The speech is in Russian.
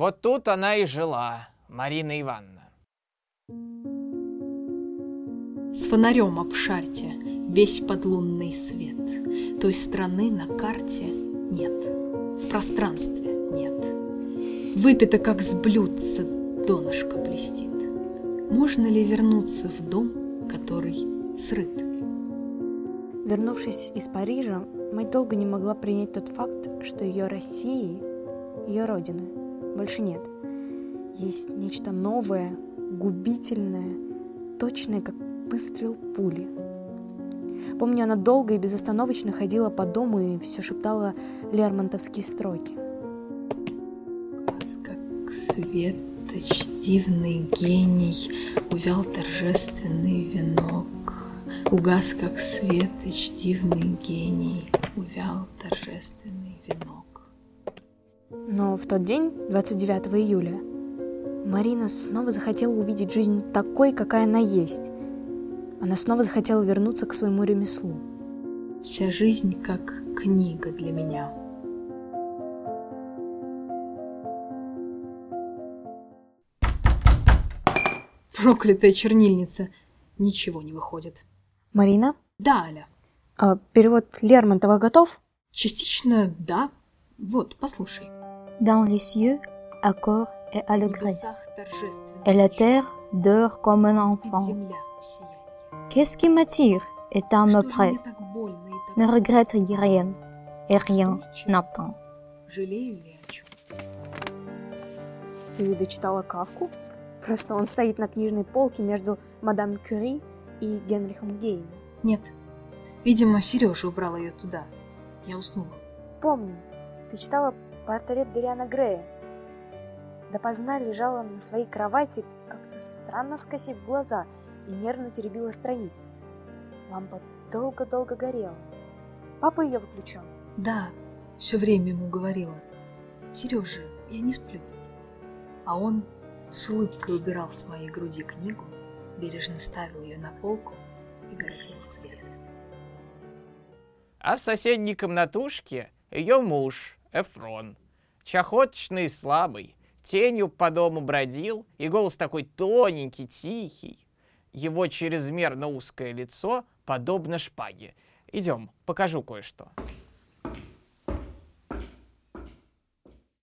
Вот тут она и жила, Марина Ивановна. С фонарем обшарьте весь подлунный свет. Той страны на карте нет, в пространстве нет. Выпито, как с блюдца, донышко блестит. Можно ли вернуться в дом, который срыт? Вернувшись из Парижа, Май долго не могла принять тот факт, что ее России, ее родины, больше нет. Есть нечто новое, губительное, точное, как выстрел пули. Помню, она долго и безостановочно ходила по дому и все шептала лермонтовские строки. Как светоч, дивный гений, увял торжественный венок. Угас, как светоч, дивный гений, увял торжественный. Но в тот день, 29 июля, Марина снова захотела увидеть жизнь такой, какая она есть. Она снова захотела вернуться к своему ремеслу. Вся жизнь как книга для меня. Проклятая чернильница. Ничего не выходит. Марина? Да, Аля. А, перевод Лермонтова готов? Частично да. Вот, послушай. Dans les cieux, accord et allégresse. Et la terre dort comme un enfant. Qu'est-ce qui m'attire et tant me presse Ne regrette rien et rien n'attend. Ты дочитала Кавку? Просто он стоит на книжной полке между мадам Кюри и Генрихом Гейне. Нет. Видимо, Сережа убрал ее туда. Я уснула. Помню. Ты читала портрет Дариана Грея. Допоздна лежала на своей кровати, как-то странно скосив глаза, и нервно теребила страницы. Лампа долго-долго горела. Папа ее выключал? Да, все время ему говорила. Сережа, я не сплю. А он с улыбкой убирал с моей груди книгу, бережно ставил ее на полку и гасил свет. А в соседней комнатушке ее муж, Эфрон, чахоточный и слабый, тенью по дому бродил, и голос такой тоненький, тихий. Его чрезмерно узкое лицо подобно шпаге. Идем, покажу кое-что.